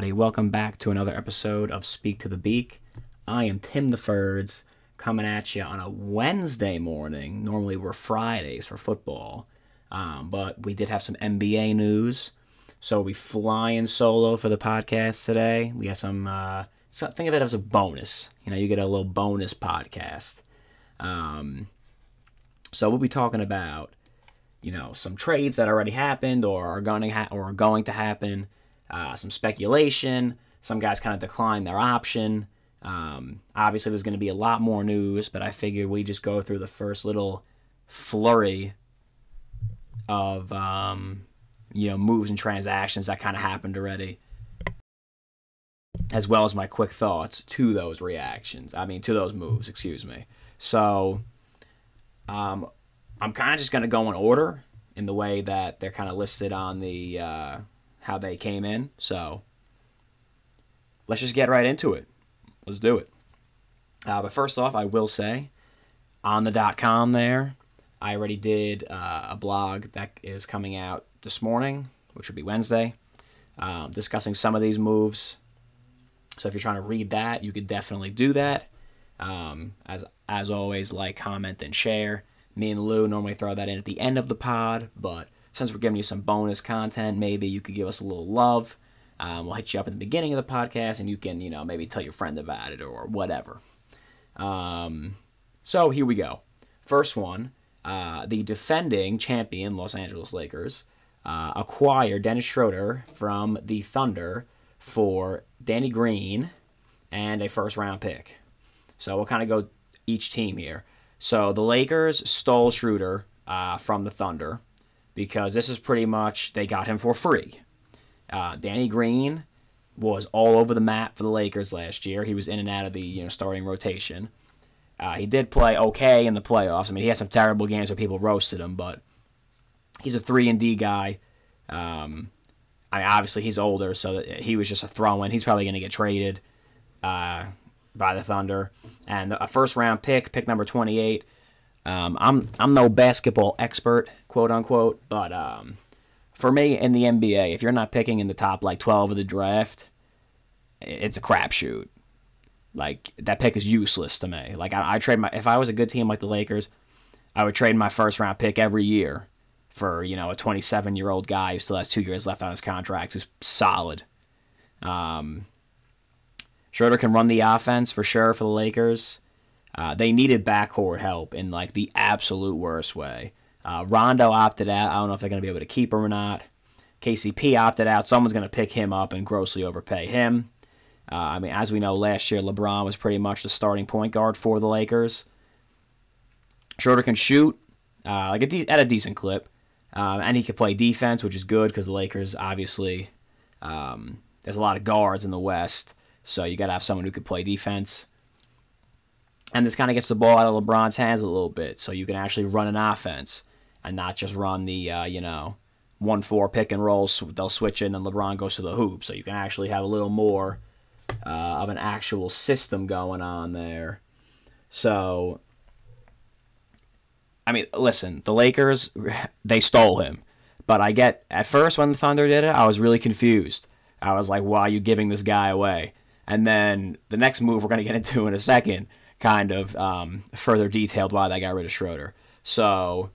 Everybody, welcome back to another episode of Speak to the Beak. I am Tim the Firds coming at you on a Wednesday morning. Normally, we're Fridays for football, um, but we did have some NBA news. So we flying solo for the podcast today. We got some. Uh, think of it as a bonus. You know, you get a little bonus podcast. Um, so we'll be talking about, you know, some trades that already happened or are going to ha- or are going to happen uh, some speculation. Some guys kind of declined their option. Um, obviously, there's going to be a lot more news, but I figured we just go through the first little flurry of um, you know moves and transactions that kind of happened already, as well as my quick thoughts to those reactions. I mean, to those moves. Excuse me. So, um, I'm kind of just going to go in order in the way that they're kind of listed on the uh, how they came in. So let's just get right into it. Let's do it. Uh, but first off, I will say on the dot com there, I already did uh, a blog that is coming out this morning, which would be Wednesday, um, discussing some of these moves. So if you're trying to read that, you could definitely do that. Um, as as always, like, comment, and share. Me and Lou normally throw that in at the end of the pod, but since we're giving you some bonus content, maybe you could give us a little love. Um, we'll hit you up at the beginning of the podcast, and you can, you know, maybe tell your friend about it or whatever. Um, so here we go. First one, uh, the defending champion Los Angeles Lakers uh, acquired Dennis Schroeder from the Thunder for Danny Green and a first round pick. So we'll kind of go each team here. So the Lakers stole Schroeder uh, from the Thunder because this is pretty much they got him for free. Uh, Danny Green was all over the map for the Lakers last year. He was in and out of the you know starting rotation. Uh, he did play okay in the playoffs. I mean, he had some terrible games where people roasted him, but he's a three and D guy. Um, I mean, obviously he's older, so he was just a throw-in. He's probably going to get traded uh, by the Thunder, and a first round pick, pick number twenty eight. Um, I'm I'm no basketball expert, quote unquote, but um, for me in the NBA, if you're not picking in the top like 12 of the draft, it's a crapshoot. Like that pick is useless to me. Like I, I trade my if I was a good team like the Lakers, I would trade my first round pick every year for you know a 27 year old guy who still has two years left on his contract, who's solid. Um, Schroeder can run the offense for sure for the Lakers. Uh, they needed backcourt help in like the absolute worst way. Uh, Rondo opted out. I don't know if they're going to be able to keep him or not. KCP opted out. Someone's going to pick him up and grossly overpay him. Uh, I mean, as we know, last year LeBron was pretty much the starting point guard for the Lakers. Schroeder can shoot uh, like a de- at a decent clip, um, and he can play defense, which is good because the Lakers obviously um, there's a lot of guards in the West, so you got to have someone who could play defense and this kind of gets the ball out of LeBron's hands a little bit, so you can actually run an offense and not just run the uh, you know one four pick and rolls. They'll switch in, and LeBron goes to the hoop, so you can actually have a little more uh, of an actual system going on there. So, I mean, listen, the Lakers they stole him, but I get at first when the Thunder did it, I was really confused. I was like, why are you giving this guy away? And then the next move we're going to get into in a second kind of um, further detailed why they got rid of Schroeder. So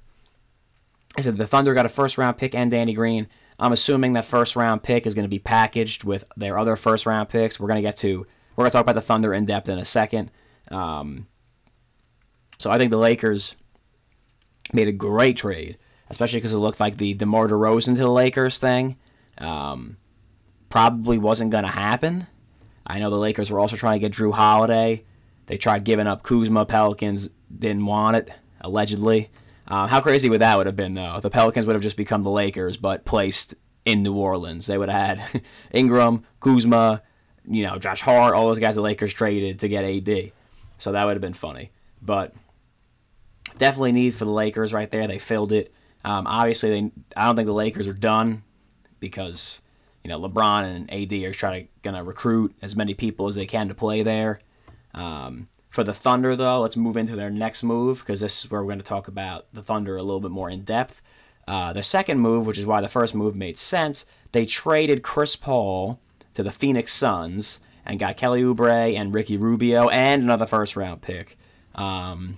I said the Thunder got a first round pick and Danny Green. I'm assuming that first round pick is going to be packaged with their other first round picks. We're going to get to we're going to talk about the Thunder in depth in a second. Um, so I think the Lakers made a great trade, especially because it looked like the DeMar DeRozan to the Lakers thing um, probably wasn't going to happen. I know the Lakers were also trying to get Jrue Holiday. They tried giving up Kuzma. Pelicans didn't want it, allegedly. Uh, how crazy would that would have been, though? The Pelicans would have just become the Lakers, but placed in New Orleans. They would have had Ingram, Kuzma, you know, Josh Hart, all those guys the Lakers traded to get AD. So that would have been funny. But definitely need for the Lakers right there. They filled it. Um, obviously, they, I don't think the Lakers are done because you know LeBron and AD are trying to gonna recruit as many people as they can to play there. Um, for the Thunder, though, let's move into their next move because this is where we're going to talk about the Thunder a little bit more in depth. Uh, the second move, which is why the first move made sense, they traded Chris Paul to the Phoenix Suns and got Kelly Oubre and Ricky Rubio and another first round pick. Um,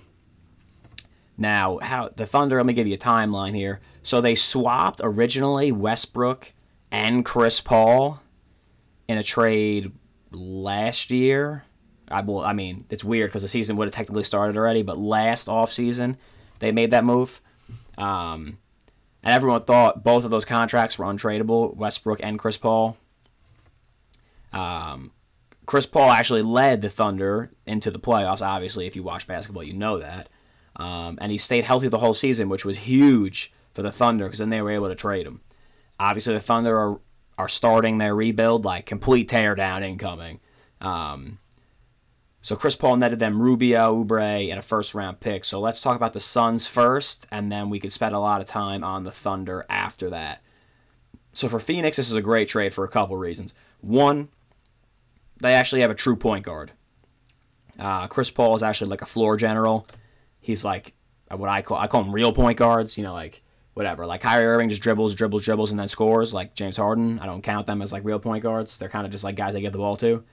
now, how the Thunder? Let me give you a timeline here. So they swapped originally Westbrook and Chris Paul in a trade last year. I will. I mean, it's weird because the season would have technically started already, but last off season they made that move. Um, and everyone thought both of those contracts were untradeable, Westbrook and Chris Paul. Um, Chris Paul actually led the Thunder into the playoffs. Obviously, if you watch basketball, you know that. Um, and he stayed healthy the whole season, which was huge for the Thunder because then they were able to trade him. Obviously, the Thunder are are starting their rebuild, like complete teardown incoming. Um, so Chris Paul netted them Rubio, Oubre, and a first round pick. So let's talk about the Suns first, and then we could spend a lot of time on the Thunder after that. So for Phoenix, this is a great trade for a couple reasons. One, they actually have a true point guard. Uh, Chris Paul is actually like a floor general. He's like what I call I call him real point guards. You know, like whatever. Like Kyrie Irving just dribbles, dribbles, dribbles, and then scores. Like James Harden, I don't count them as like real point guards. They're kind of just like guys they give the ball to.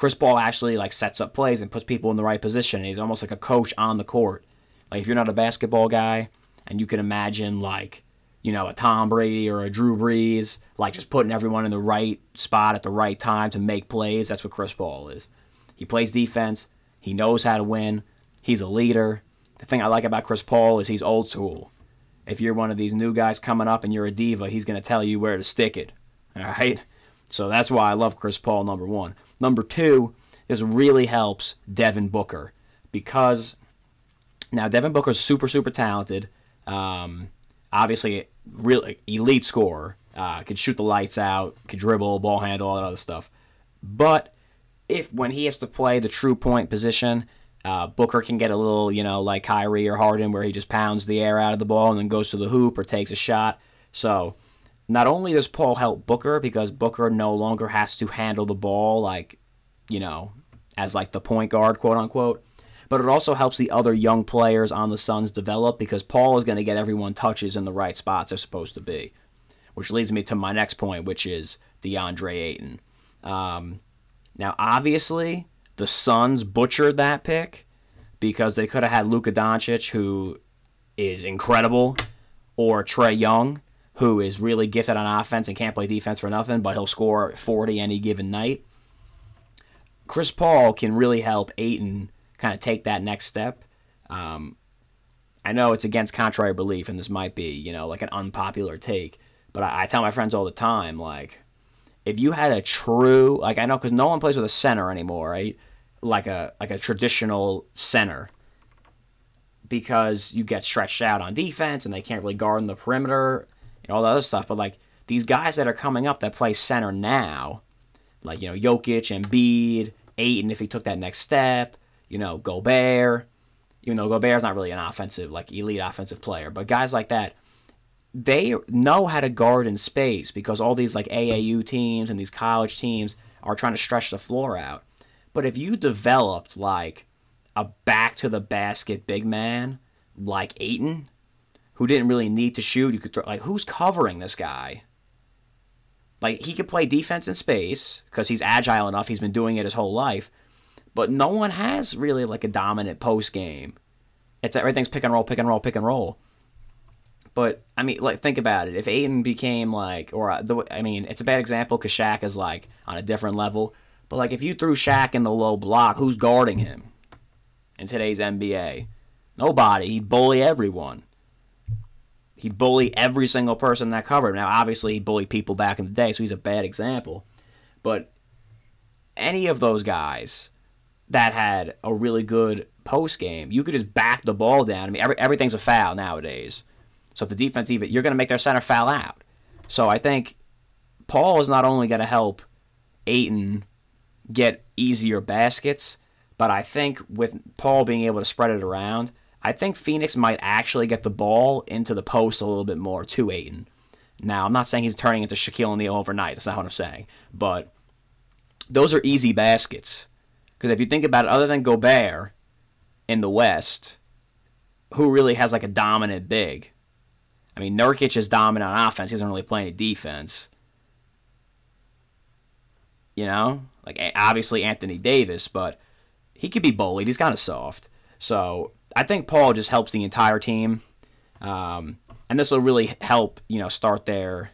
Chris Paul actually like sets up plays and puts people in the right position. He's almost like a coach on the court. Like if you're not a basketball guy and you can imagine like you know a Tom Brady or a Drew Brees, like just putting everyone in the right spot at the right time to make plays. That's what Chris Paul is. He plays defense. He knows how to win. He's a leader. The thing I like about Chris Paul is he's old school if you're one of these new guys coming up and you're a diva, he's going to tell you where to stick it. All right? So that's why I love Chris Paul, number one. Number two, this really helps Devin Booker because now Devin Booker's super, super talented. Um, obviously, really elite scorer. Uh, could shoot the lights out, could dribble, ball handle, all that other stuff. But if when he has to play the true point position, uh, Booker can get a little, you know, like Kyrie or Harden, where he just pounds the air out of the ball and then goes to the hoop or takes a shot. So, not only does Paul help Booker because Booker no longer has to handle the ball like, you know, as like the point guard, quote unquote, but it also helps the other young players on the Suns develop because Paul is going to get everyone touches in the right spots they're supposed to be. Which leads me to my next point, which is DeAndre Ayton. Um, now, obviously, the Suns butchered that pick because they could have had Luka Doncic, who is incredible, or Trae Young, who is really gifted on offense and can't play defense for nothing, but he'll score 40 any given night. Chris Paul can really help Ayton kind of take that next step. Um, I know it's against contrary belief, and this might be, you know, like an unpopular take, but I, I tell my friends all the time, like, if you had a true, like, I know because no one plays with a center anymore, right? like a like a traditional center because you get stretched out on defense and they can't really guard in the perimeter and all that other stuff. But like these guys that are coming up that play center now, like you know Jokic and Embiid, Ayton if he took that next step, you know Gobert, even though Gobert's not really an offensive like elite offensive player, but guys like that. They know how to guard in space because all these like AAU teams and these college teams are trying to stretch the floor out. But if you developed like a back to the basket big man like Ayton, who didn't really need to shoot, you could throw, like who's covering this guy? Like he could play defense in space because he's agile enough. He's been doing it his whole life, but no one has really like a dominant post game. It's everything's pick and roll, pick and roll, pick and roll. But I mean, like think about it. If Ayton became like, or uh, the, I mean, it's a bad example because Shaq is like on a different level. But like if you threw Shaq in the low block, who's guarding him in today's NBA? Nobody. He'd bully everyone. He'd bully every single person that covered. Him. Now, obviously, he bullied people back in the day, so he's a bad example. But any of those guys that had a really good post game, you could just back the ball down. I mean, every, everything's a foul nowadays. So if the defense even, you're going to make their center foul out. So I think Paul is not only going to help Ayton get easier baskets. But I think with Paul being able to spread it around, I think Phoenix might actually get the ball into the post a little bit more to Ayton. Now, I'm not saying he's turning into Shaquille O'Neal overnight. That's not what I'm saying. But those are easy baskets. Because if you think about it, other than Gobert in the West, who really has like a dominant big? I mean, Nurkic is dominant on offense. He doesn't really play any defense. You know, like obviously Anthony Davis, but he could be bullied. He's kind of soft. So I think Paul just helps the entire team, um, and this will really help you know start their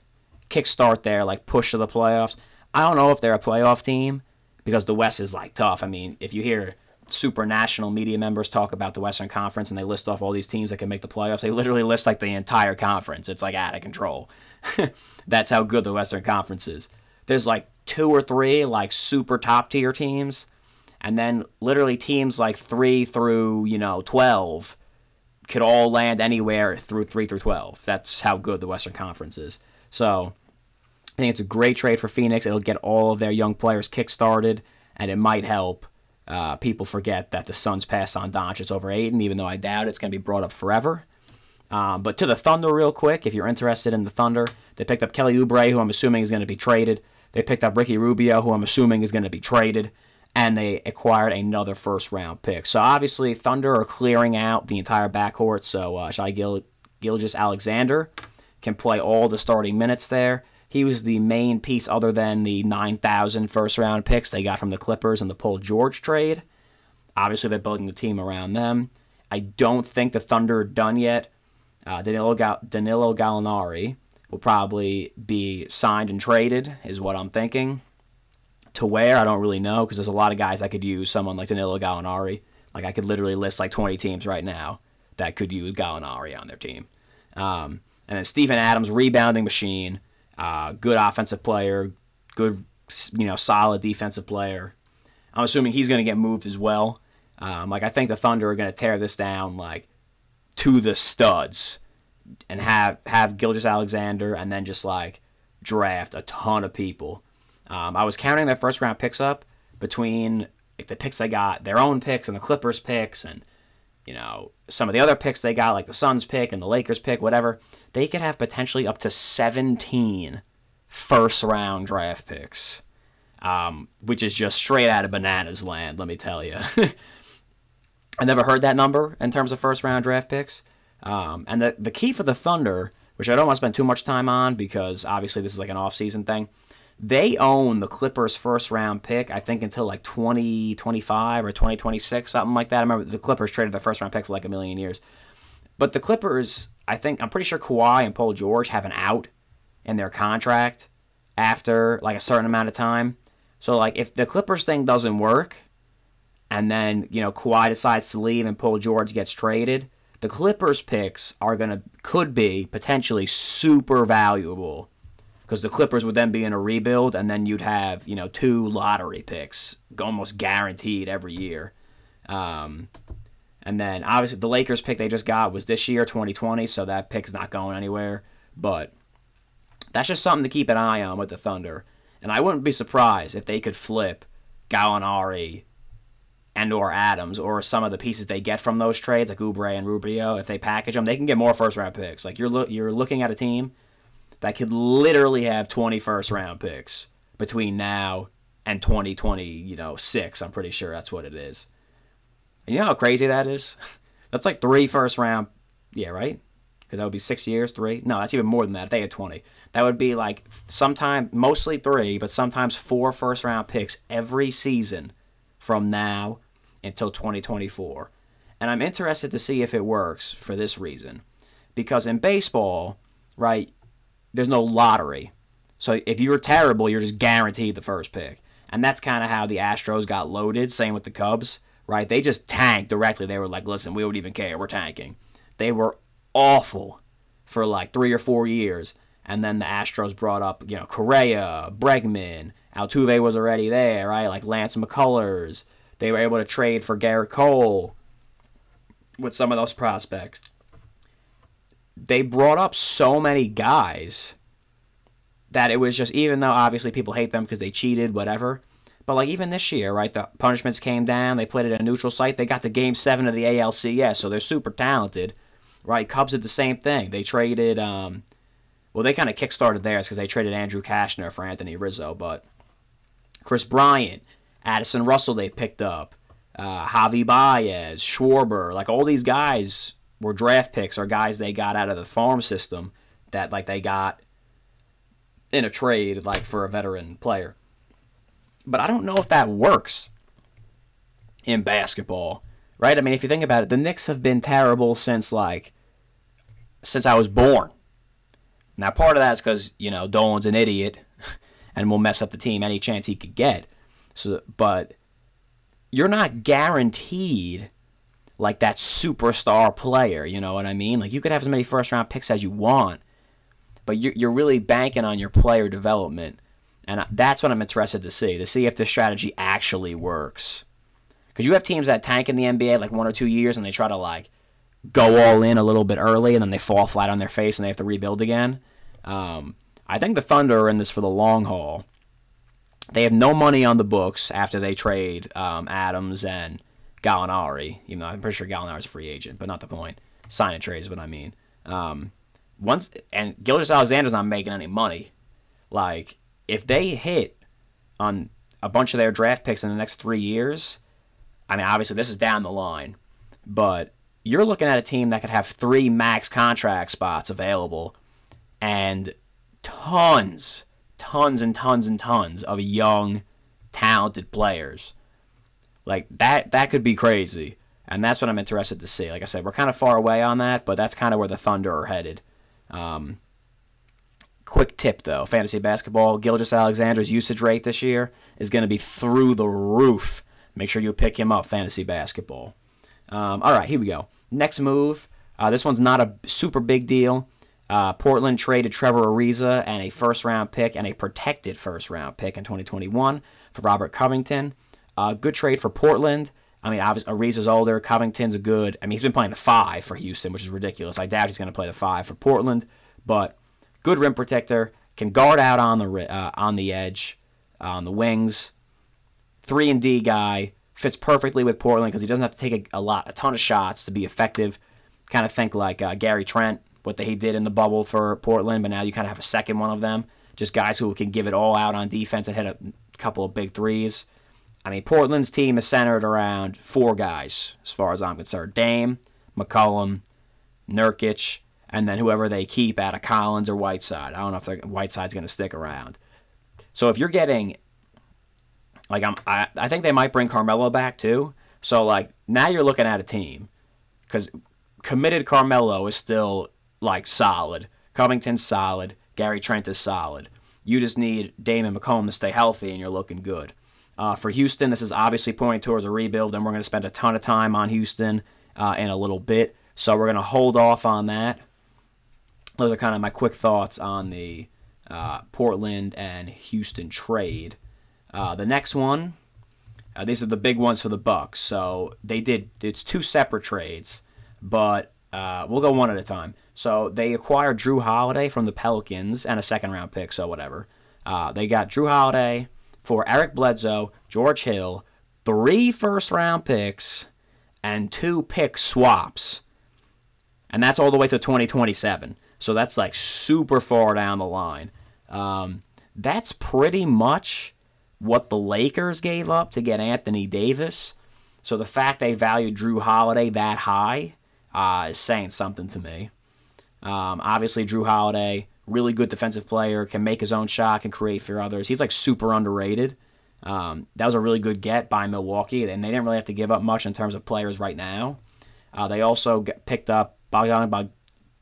kickstart their like push to the playoffs. I don't know if they're a playoff team because the West is like tough. I mean, if you hear super national media members talk about the Western Conference and they list off all these teams that can make the playoffs, they literally list like the entire conference. It's like out of control. That's how good the Western Conference is. There's like two or three like super top tier teams, and then literally teams like three through you know twelve could all land anywhere through three through twelve. That's how good the Western Conference is. So I think it's a great trade for Phoenix. It'll get all of their young players kick-started, and it might help uh, people forget that the Suns passed on Doncic over Ayton, even though I doubt it's going to be brought up forever. Um, but to the Thunder, real quick, if you're interested in the Thunder, they picked up Kelly Oubre, who I'm assuming is going to be traded. They picked up Ricky Rubio, who I'm assuming is going to be traded. And they acquired another first round pick. So obviously, Thunder are clearing out the entire backcourt. So uh, Shai Gil- Gilgeous-Alexander can play all the starting minutes there. He was the main piece, other than the 9,000 first round picks they got from the Clippers and the Paul George trade. Obviously, they're building the team around them. I don't think the Thunder are done yet. Uh, Danilo, Ga- Danilo Gallinari will probably be signed and traded, is what I'm thinking. To where, I don't really know, because there's a lot of guys I could use someone like Danilo Gallinari. Like, I could literally list like 20 teams right now that could use Gallinari on their team. Um, and then Steven Adams, rebounding machine, uh, good offensive player, good, you know, solid defensive player. I'm assuming he's going to get moved as well. Um, like, I think the Thunder are going to tear this down, like, to the studs and have have Gilgeous-Alexander and then just like draft a ton of people. Um, I was counting their first round picks up between like, the picks they got, their own picks and the Clippers picks, and you know some of the other picks they got, like the Suns pick and the Lakers pick, whatever. They could have potentially up to 17 first round draft picks, um, which is just straight out of bananas land. Let me tell you. I never heard that number in terms of first round draft picks. Um, and the, the key for the Thunder, which I don't want to spend too much time on because obviously this is like an off season thing, they own the Clippers' first round pick, I think, until like 2025 or 2026, something like that. I remember the Clippers traded their first round pick for like a million years. But the Clippers, I think, I'm pretty sure Kawhi and Paul George have an out in their contract after like a certain amount of time. So, like, if the Clippers thing doesn't work, and then you know Kawhi decides to leave and Paul George gets traded, the Clippers picks are gonna could be potentially super valuable because the Clippers would then be in a rebuild, and then you'd have you know two lottery picks almost guaranteed every year. Um, and then obviously the Lakers pick they just got was this year, 2020, so that pick's not going anywhere. But that's just something to keep an eye on with the Thunder. And I wouldn't be surprised if they could flip Gallinari and or Adams or some of the pieces they get from those trades, like Oubre and Rubio, if they package them, they can get more first round picks. Like you're lo- you're looking at a team that could literally have 20 first round picks between now and 2020, you know, six. I'm pretty sure that's what it is. And you know how crazy that is? That's like three first round. Yeah, right? Because that would be six years, three. No, that's even more than that. If they had 20, that would be like sometimes, mostly three, but sometimes four first round picks every season from now until 2024. And I'm interested to see if it works for this reason. Because in baseball, right, there's no lottery. So if you're terrible, you're just guaranteed the first pick. And that's kind of how the Astros got loaded. Same with the Cubs, right? They just tanked directly. They were like, listen, we don't even care. We're tanking. They were awful for like three or four years. And then the Astros brought up, you know, Correa, Bregman, Altuve was already there, right? Like Lance McCullers, they were able to trade for Gerrit Cole with some of those prospects. They brought up so many guys that it was just, even though obviously people hate them because they cheated, whatever. But like even this year, right? The punishments came down. They played it at a neutral site. They got to Game Seven of the ALCS, so they're super talented, right? Cubs did the same thing. They traded, um, well, they kind of kickstarted theirs because they traded Andrew Cashner for Anthony Rizzo, but Kris Bryant, Addison Russell they picked up, uh, Javy Baez, Schwarber, like all these guys were draft picks or guys they got out of the farm system that like they got in a trade like for a veteran player. But I don't know if that works in basketball, right? I mean, if you think about it, the Knicks have been terrible since like since I was born. Now, part of that's because you know Dolan's an idiot and will mess up the team any chance he could get. So, but you're not guaranteed like that superstar player. You know what I mean? Like you could have as many first round picks as you want, but you're you're really banking on your player development, and that's what I'm interested to see to see if this strategy actually works. Because you have teams that tank in the NBA like one or two years and they try to like go all in a little bit early and then they fall flat on their face and they have to rebuild again. Um, I think the Thunder are in this for the long haul. They have no money on the books after they trade um, Adams and Gallinari. Even though I'm pretty sure Gallinari's a free agent, but not the point. Sign and trade is what I mean. Um, once and Gilgeous-Alexander's not making any money. Like if they hit on a bunch of their draft picks in the next three years, I mean obviously this is down the line, but you're looking at a team that could have three max contract spots available and tons, tons and tons and tons of young, talented players. Like that that could be crazy. And that's what I'm interested to see. Like I said, we're kind of far away on that, but that's kind of where the Thunder are headed. Um, quick tip though fantasy basketball, Gilgeous-Alexander's usage rate this year is going to be through the roof. Make sure you pick him up, fantasy basketball. Um, all right, here we go. Next move. Uh, this one's not a super big deal. Uh, Portland traded Trevor Ariza and a first round pick and a protected first round pick in 2021 for Robert Covington. Uh, good trade for Portland. I mean, obviously, Ariza's older. Covington's good. I mean, he's been playing the five for Houston, which is ridiculous. I doubt he's going to play the five for Portland, but good rim protector. Can guard out on the uh, on the edge, uh, on the wings. Three and D guy fits perfectly with Portland because he doesn't have to take a, a, lot, a ton of shots to be effective. Kind of think like uh, Gary Trent what he did in the bubble for Portland, but now you kind of have a second one of them. Just guys who can give it all out on defense and hit a couple of big threes. I mean, Portland's team is centered around four guys, as far as I'm concerned Dame, McCollum, Nurkic, and then whoever they keep out of Collins or Whiteside. I don't know if Whiteside's going to stick around. So if you're getting, like, I'm, I, I think they might bring Carmelo back too. So, like, now you're looking at a team because committed Carmelo is still like solid. Covington's solid. Gary Trent is solid. You just need Damon McComb to stay healthy, and you're looking good. Uh, for Houston, this is obviously pointing towards a rebuild, and we're going to spend a ton of time on Houston uh, in a little bit. So we're going to hold off on that. Those are kind of my quick thoughts on the uh, Portland and Houston trade. Uh, the next one, uh, these are the big ones for the Bucks. So they did it's two separate trades, but uh, we'll go one at a time. So they acquired Jrue Holiday from the Pelicans and a second round pick, so whatever. They got Jrue Holiday for Eric Bledsoe, George Hill, three first round picks, and two pick swaps. And that's all the way to 2027. So that's like super far down the line. Um, that's pretty much what the Lakers gave up to get Anthony Davis. So the fact they valued Jrue Holiday that high uh, is saying something to me. Um, obviously, Jrue Holiday, really good defensive player, can make his own shot, can create for others. He's like super underrated. Um, that was a really good get by Milwaukee, and they didn't really have to give up much in terms of players right now. Uh, they also picked up Bogdan Bog-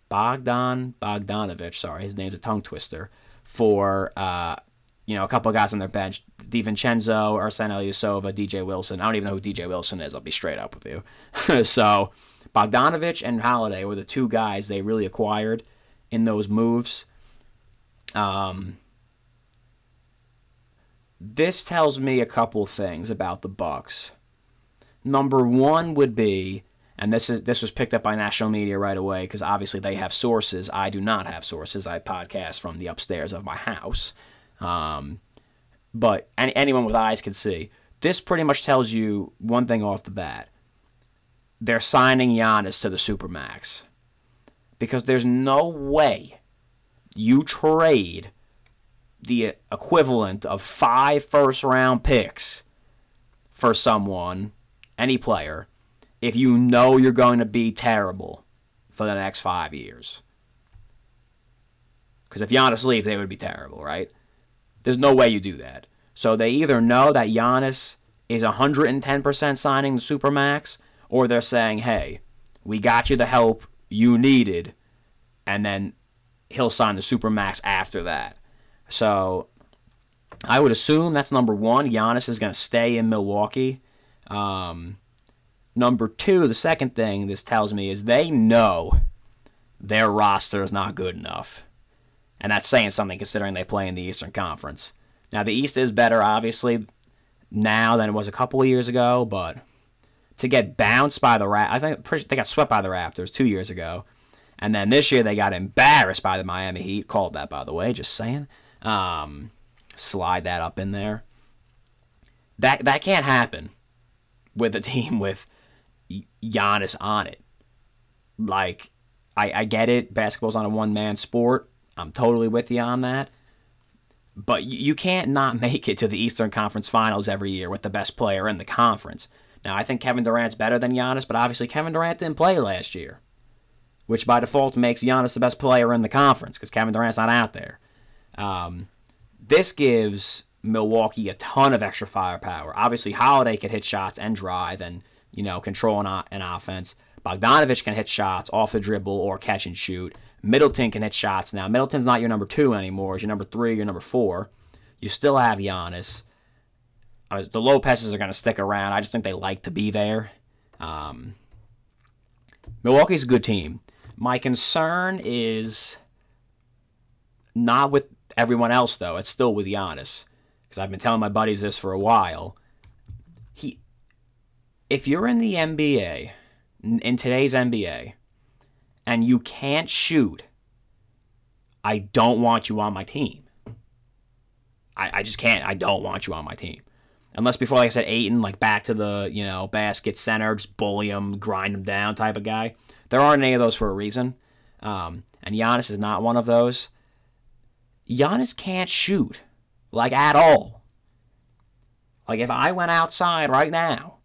Bogdan Bogdanovich. Sorry, his name's a tongue twister. For uh, you know a couple of guys on their bench, DiVincenzo, Ersan Ilyasova, DJ Wilson. I don't even know who DJ Wilson is. I'll be straight up with you. so Bogdanovich and Holiday were the two guys they really acquired in those moves. Um, this tells me a couple things about the Bucks. Number one would be, and this is this was picked up by national media right away because obviously they have sources. I do not have sources. I podcast from the upstairs of my house. Um, but any, anyone with eyes can see. This pretty much tells you one thing off the bat they're signing Giannis to the Supermax. Because there's no way you trade the equivalent of five first round picks for someone, any player, if you know you're going to be terrible for the next five years. Because if Giannis leaves, they would be terrible, right? There's no way you do that. So they either know that Giannis is 110% signing the Supermax, or they're saying, hey, we got you the help you needed, and then he'll sign the Supermax after that. So I would assume that's number one. Giannis is going to stay in Milwaukee. Um, number two, the second thing this tells me is they know their roster is not good enough. And that's saying something considering they play in the Eastern Conference. Now, the East is better, obviously, now than it was a couple of years ago, but to get bounced by the Raptors, I think they got swept by the Raptors two years ago. And then this year they got embarrassed by the Miami Heat. Called that, by the way, just saying. Um, slide that up in there. That that can't happen with a team with Giannis on it. Like, I, I get it. Basketball's on a one man sport. I'm totally with you on that. But you can't not make it to the Eastern Conference Finals every year with the best player in the conference. Now, I think Kevin Durant's better than Giannis, but obviously Kevin Durant didn't play last year, which by default makes Giannis the best player in the conference because Kevin Durant's not out there. Um, this gives Milwaukee a ton of extra firepower. Obviously, Holiday can hit shots and drive and you know control an, an offense. Bogdanovich can hit shots off the dribble or catch and shoot. Middleton can hit shots now. Middleton's not your number two anymore. It's your number three, your number four. You still have Giannis. Uh, the Lopez's are going to stick around. I just think they like to be there. Um, Milwaukee's a good team. My concern is not with everyone else, though. It's still with Giannis. Because I've been telling my buddies this for a while. He, if you're in the NBA, in today's NBA, and you can't shoot, I don't want you on my team. I, I just can't. I don't want you on my team. Unless before, like I said, Ayton, like back to the, you know, basket center, just bully him, grind him down type of guy. There aren't any of those for a reason. Um, and Giannis is not one of those. Giannis can't shoot, like at all. Like if I went outside right now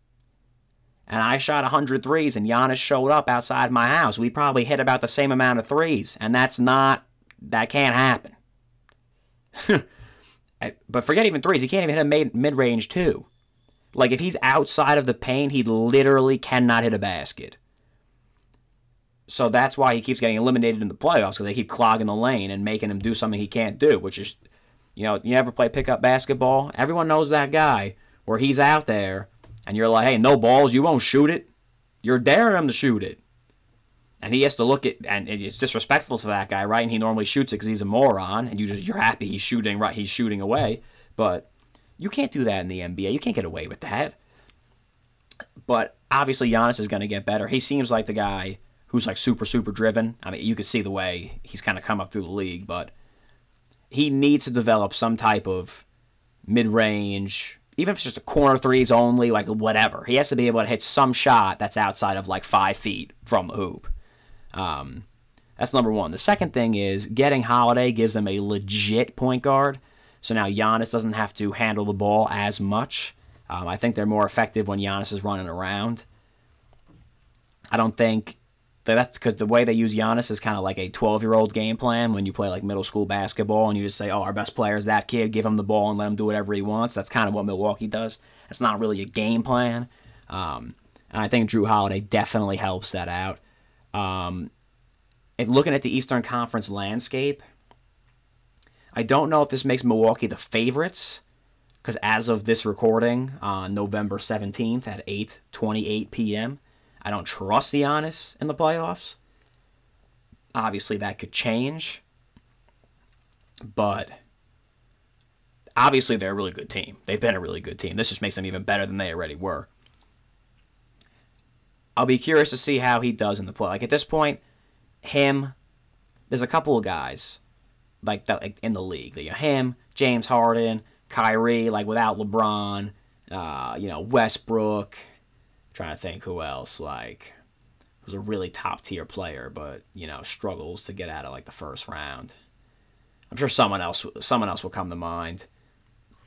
and I shot 100 threes and Giannis showed up outside my house, we probably hit about the same amount of threes. And that's not, that can't happen. but forget even threes. He can't even hit a mid range, too. Like, if he's outside of the paint, he literally cannot hit a basket. So that's why he keeps getting eliminated in the playoffs because they keep clogging the lane and making him do something he can't do, which is, you know, you ever play pickup basketball? Everyone knows that guy where he's out there and you're like, hey, no balls, you won't shoot it. You're daring him to shoot it. And he has to look at, and it's disrespectful to that guy, right? And he normally shoots it because he's a moron, and you just you're happy he's shooting right, he's shooting away. But you can't do that in the NBA. You can't get away with that. But obviously, Giannis is going to get better. He seems like the guy who's like super super driven. I mean, you can see the way he's kind of come up through the league, but he needs to develop some type of mid range even if it's just a corner threes only, like whatever. He has to be able to hit some shot that's outside of like five feet from the hoop. Um, that's number one. The second thing is getting Holiday gives them a legit point guard. So now Giannis doesn't have to handle the ball as much. Um, I think they're more effective when Giannis is running around. I don't think that's because the way they use Giannis is kind of like a 12 year old game plan when you play like middle school basketball and you just say, oh, our best player is that kid, give him the ball and let him do whatever he wants. That's kind of what Milwaukee does. It's not really a game plan. Um, and I think Jrue Holiday definitely helps that out. Um, if looking at the Eastern Conference landscape, I don't know if this makes Milwaukee the favorites because as of this recording on November 17th at 8:28 p.m., I don't trust the Giannis in the playoffs. Obviously, that could change. But obviously, they're a really good team. They've been a really good team. This just makes them even better than they already were. I'll be curious to see how he does in the play. Like at this point, him, there's a couple of guys like that like, in the league. You know, him, James Harden, Kyrie, like without LeBron, uh, you know, Westbrook, trying to think who else like was a really top tier player, but you know struggles to get out of like the first round. I'm sure someone else someone else will come to mind.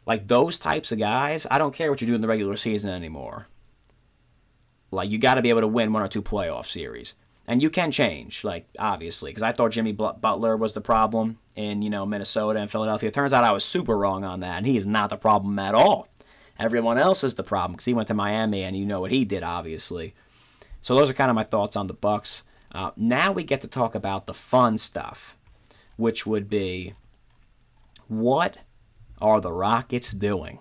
Like those types of guys, I don't care what you do in the regular season anymore. Like you got to be able to win one or two playoff series. and you can change, like obviously, because I thought Jimmy Butler was the problem in you know Minnesota and Philadelphia. It turns out I was super wrong on that, and he is not the problem at all. Everyone else is the problem because he went to Miami, and you know what he did, obviously. So those are kind of my thoughts on the Bucks. Uh, now we get to talk about the fun stuff, which would be what are the Rockets doing?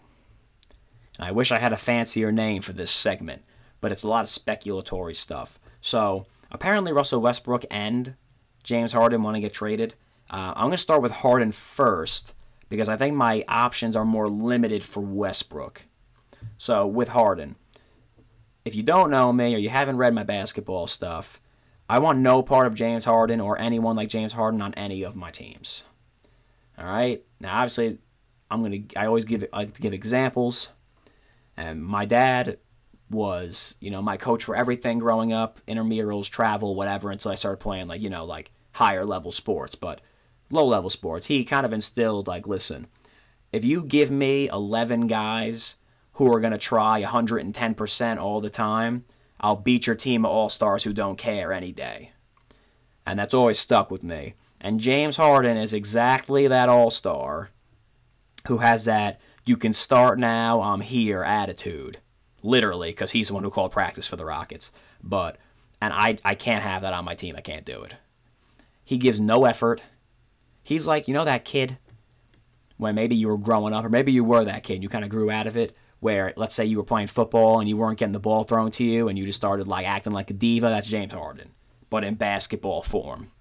I wish I had a fancier name for this segment, but it's a lot of speculatory stuff. So apparently, Russell Westbrook and James Harden want to get traded. Uh, I'm going to start with Harden first because I think my options are more limited for Westbrook. So with Harden, if you don't know me or you haven't read my basketball stuff, I want no part of James Harden or anyone like James Harden on any of my teams. All right. Now, obviously, I'm gonna. I always give. I like to give examples. And my dad was, you know, my coach for everything growing up, intramurals, travel, whatever, until I started playing like, you know, like higher level sports. But low level sports, he kind of instilled like, listen, if you give me 11 guys who are going to try 110% all the time, I'll beat your team of all stars who don't care any day. And that's always stuck with me. And James Harden is exactly that all star who has that you can start now, I'm here attitude. Literally, because he's the one who called practice for the Rockets. But, and I, I can't have that on my team. I can't do it. He gives no effort. He's like, you know that kid when maybe you were growing up, or maybe you were that kid, you kind of grew out of it, where let's say you were playing football and you weren't getting the ball thrown to you and you just started like acting like a diva. That's James Harden, but in basketball form.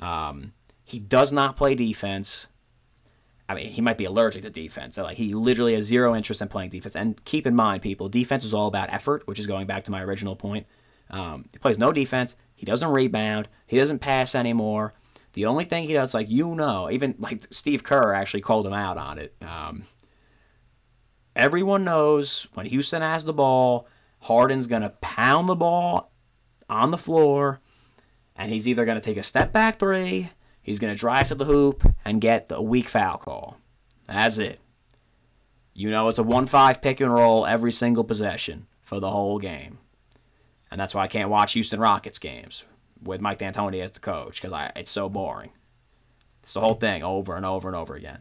Um, he does not play defense. I mean, he might be allergic to defense. Like he literally has zero interest in playing defense. And keep in mind, people, defense is all about effort, which is going back to my original point. Um, he plays no defense. He doesn't rebound. He doesn't pass anymore. The only thing he does, like you know, even like Steve Kerr actually called him out on it. Um, everyone knows when Houston has the ball, Harden's gonna pound the ball on the floor, and he's either gonna take a step back three, he's gonna drive to the hoop and get the weak foul call. That's it. You know it's a one-five pick and roll every single possession for the whole game, and that's why I can't watch Houston Rockets games with Mike D'Antoni as the coach because I it's so boring. It's the whole thing over and over and over again.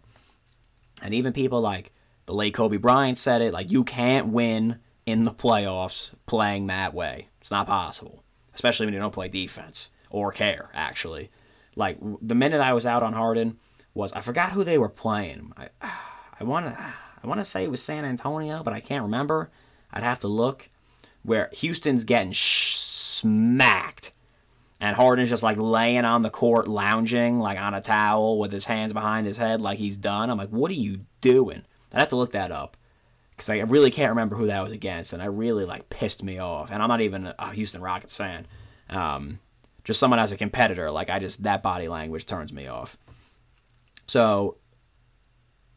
And even people like the late Kobe Bryant said it, like you can't win in the playoffs playing that way. It's not possible, especially when you don't play defense or care actually. Like the minute I was out on Harden was I forgot who they were playing. I I want to I want to say it was San Antonio, but I can't remember. I'd have to look. Where Houston's getting sh- smacked and Harden's just like laying on the court, lounging like on a towel with his hands behind his head, like he's done. I'm like, what are you doing? I'd have to look that up because I really can't remember who that was against, and I really like pissed me off. And I'm not even a Houston Rockets fan. Um, just someone as a competitor, like I just that body language turns me off. So,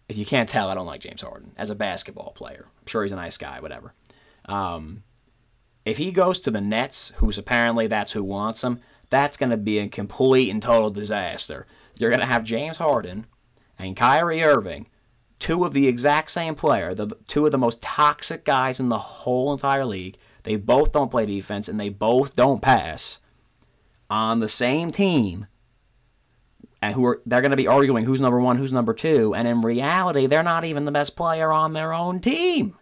if you can't tell, I don't like James Harden as a basketball player. I'm sure he's a nice guy, whatever. Um, if he goes to the Nets, who's apparently that's who wants him, that's going to be a complete and total disaster. You're going to have James Harden and Kyrie Irving, two of the exact same player, the two of the most toxic guys in the whole entire league. They both don't play defense and they both don't pass on the same team. And who are they're going to be arguing who's number 1, who's number 2, and in reality, they're not even the best player on their own team.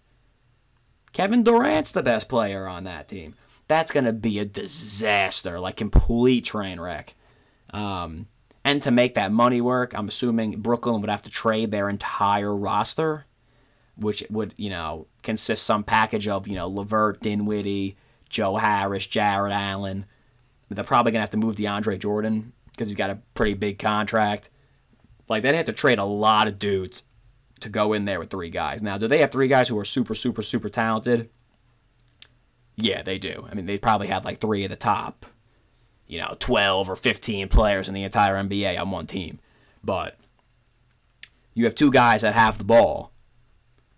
Kevin Durant's the best player on that team that's going to be a disaster, like complete train wreck. Um, and to make that money work, I'm assuming Brooklyn would have to trade their entire roster, which would, you know, consist some package of, you know, LeVert, Dinwiddie, Joe Harris, Jarrett Allen. They're probably going to have to move DeAndre Jordan because he's got a pretty big contract. Like, they'd have to trade a lot of dudes to go in there with three guys. Now, do they have three guys who are super, super, super talented? Yeah, they do. I mean, they probably have like three of the top, you know, 12 or 15 players in the entire NBA on one team. But you have two guys that have the ball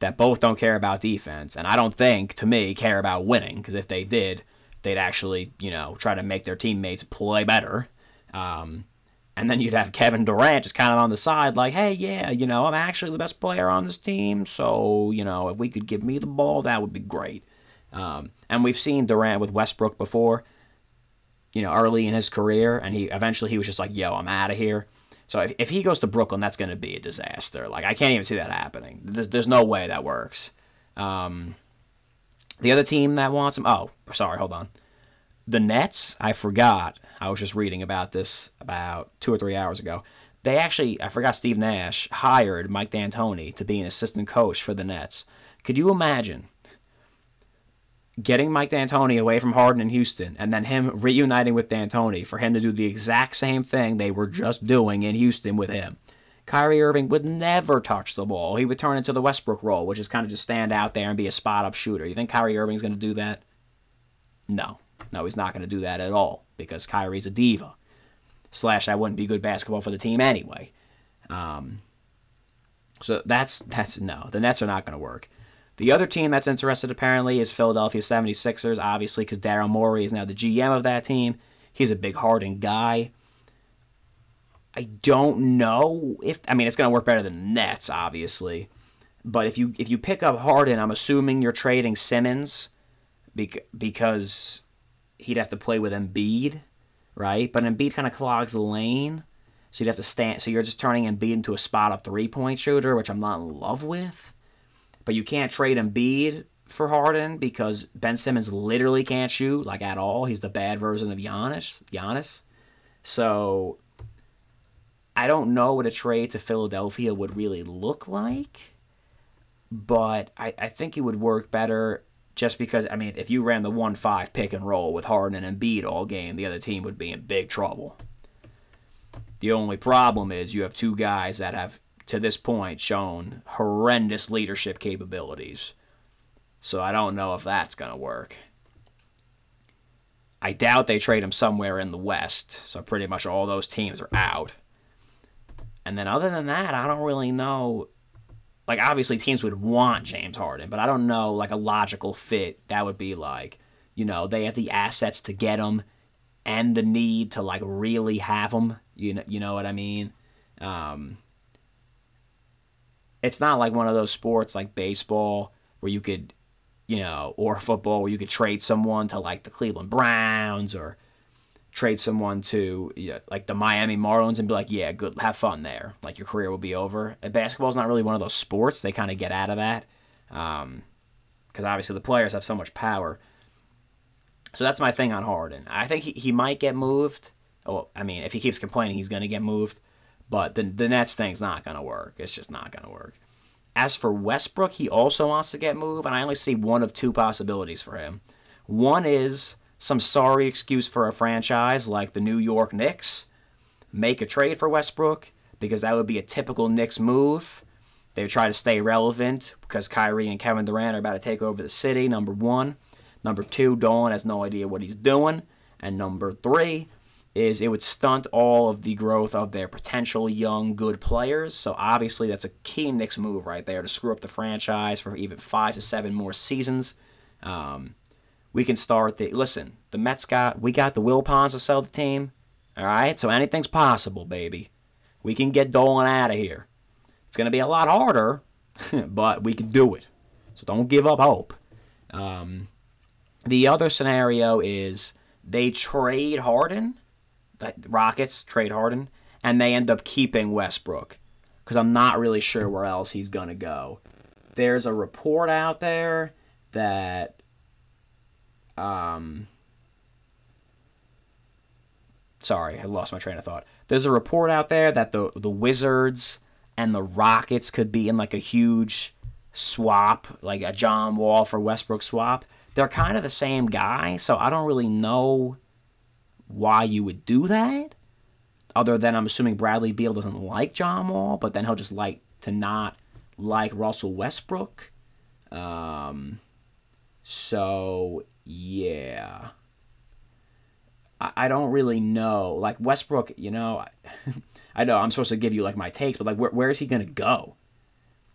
that both don't care about defense. And I don't think, to me, care about winning, because if they did, they'd actually, you know, try to make their teammates play better. Um, and then you'd have Kevin Durant just kind of on the side, like, hey, yeah, you know, I'm actually the best player on this team. So, you know, if we could give me the ball, that would be great. Um, and we've seen Durant with Westbrook before. you know, early in his career, and he eventually he was just like, "Yo, I'm out of here." So if, if he goes to Brooklyn, that's going to be a disaster. Like I can't even see that happening. There's, there's no way that works. Um, the other team that wants him. Oh, sorry, hold on. The Nets. I forgot. I was just reading about this about two or three hours ago. They actually, I forgot Steve Nash hired Mike D'Antoni to be an assistant coach for the Nets. Could you imagine getting Mike D'Antoni away from Harden in Houston and then him reuniting with D'Antoni for him to do the exact same thing they were just doing in Houston with him? Kyrie Irving would never touch the ball. He would turn into the Westbrook role, which is kind of just stand out there and be a spot up shooter. You think Kyrie Irving's going to do that? No. No, he's not going to do that at all because Kyrie's a diva. Slash, that wouldn't be good basketball for the team anyway. Um, so that's that's no. The Nets are not going to work. The other team that's interested apparently is Philadelphia 76ers, obviously because Daryl Morey is now the GM of that team. He's a big Harden guy. I don't know if I mean it's going to work better than Nets, obviously. But if you if you pick up Harden, I'm assuming you're trading Simmons because he'd have to play with Embiid, right? But Embiid kind of clogs the lane, so you'd have to stand. So you're just turning Embiid into a spot up three point shooter, which I'm not in love with. But you can't trade Embiid for Harden because Ben Simmons literally can't shoot like at all. He's the bad version of Giannis. Giannis. So I don't know what a trade to Philadelphia would really look like, but I, I think it would work better just because, I mean, if you ran the 1 5 pick and roll with Harden and Embiid all game, the other team would be in big trouble. The only problem is you have two guys that have, to this point, shown horrendous leadership capabilities. So I don't know if that's going to work. I doubt they trade him somewhere in the West, so pretty much all those teams are out. And then other than that, I don't really know. Like obviously teams would want James Harden, but I don't know like a logical fit that would be like, you know, they have the assets to get him and the need to like really have him. You know, you know what I mean? Um, it's not like one of those sports like baseball where you could, you know, or football where you could trade someone to like the Cleveland Browns or trade someone to yeah, like the Miami Marlins and be like, yeah, good, have fun there. Like your career will be over. Basketball is not really one of those sports. They kind of get out of that because um, obviously the players have so much power. So that's my thing on Harden. I think he, he might get moved. Oh, I mean, if he keeps complaining, he's going to get moved. But the, the Nets thing's not going to work. It's just not going to work. As for Westbrook, he also wants to get moved, and I only see one of two possibilities for him. One is some sorry excuse for a franchise like the New York Knicks make a trade for Westbrook because that would be a typical Knicks move. They try to stay relevant because Kyrie and Kevin Durant are about to take over the city, number one. Number two, Dolan has no idea what he's doing. And number three is it would stunt all of the growth of their potential young, good players. So obviously that's a key Knicks move right there to screw up the franchise for even five to seven more seasons. Um, we can start the listen. The Mets got we got the Wilpons to sell the team. All right, so anything's possible, baby. We can get Dolan out of here. It's gonna be a lot harder, but we can do it. So don't give up hope. Um, the other scenario is they trade Harden, the Rockets trade Harden, and they end up keeping Westbrook because I'm not really sure where else he's gonna go. There's a report out there that um, sorry, I lost my train of thought. There's a report out there that the the Wizards and the Rockets could be in like a huge swap, like a John Wall for Westbrook swap. They're kind of the same guy, so I don't really know why you would do that. Other than I'm assuming Bradley Beal doesn't like John Wall, but then he'll just like to not like Russell Westbrook. Um, so yeah. I, I don't really know. Like Westbrook, you know, I, I know I'm supposed to give you like my takes, but like where where is he gonna go?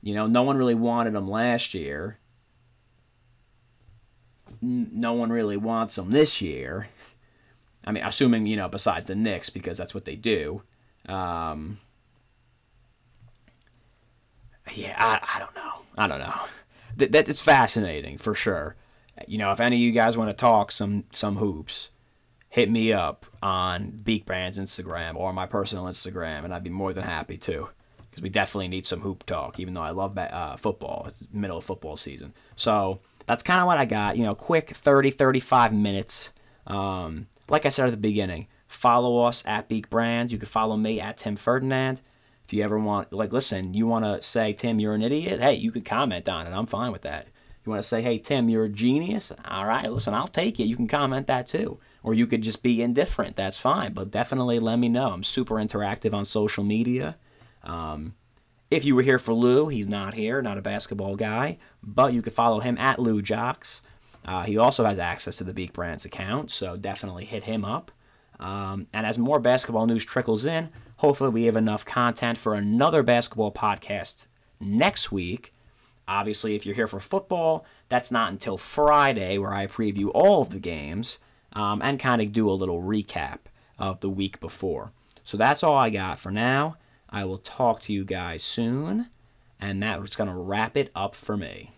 You know, no one really wanted him last year. No one really wants him this year. I mean, assuming you know, besides the Knicks, because that's what they do. Um, yeah, I, I don't know. I don't know. That that is fascinating for sure you know, if any of you guys want to talk some some hoops, hit me up on Beak Brands Instagram or my personal Instagram, and I'd be more than happy to. Because we definitely need some hoop talk, even though I love uh, football. It's middle of football season. So that's kind of what I got. You know, quick 30, 35 minutes. Um, like I said at the beginning, follow us at Beak Brands. You can follow me at Tim Ferdinand. If you ever want, like, listen, you want to say, Tim, you're an idiot? Hey, you could comment on it. I'm fine with that. You want to say, hey, Tim, you're a genius? All right, listen, I'll take it. You can comment that too. Or you could just be indifferent. That's fine. But definitely let me know. I'm super interactive on social media. Um, if you were here for Lou, he's not here, not a basketball guy, but you could follow him at Lou Jocks. Uh, he also has access to the Beak Brands account, so definitely hit him up. Um, and as more basketball news trickles in, hopefully we have enough content for another basketball podcast next week. Obviously, if you're here for football, that's not until Friday, where I preview all of the games um, and kind of do a little recap of the week before. So that's all I got for now. I will talk to you guys soon, and that was going to wrap it up for me.